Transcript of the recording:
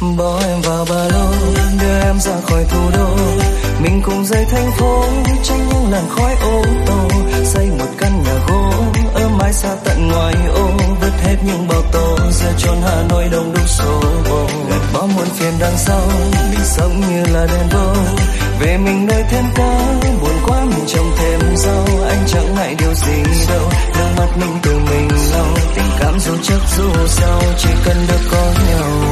bỏ em vào ba lô đưa em ra khỏi thủ đô. Mình cùng rời thành phố, tránh những làn khói ô tô. Xây một căn nhà gỗ, ở mái xa tận ngoài ô. Vứt hết những bao tô ra trốn hà nội đông đúc số bồ. Gạt bỏ muôn phiền đằng sau, mình sống như là đèn vô về mình nơi thêm cá, buồn quá mình trồng thêm rau. Anh chẳng ngại điều gì đâu, nước mắt mình từ mình lau. Tình cảm dù trước dù sau, chỉ cần được có nhau.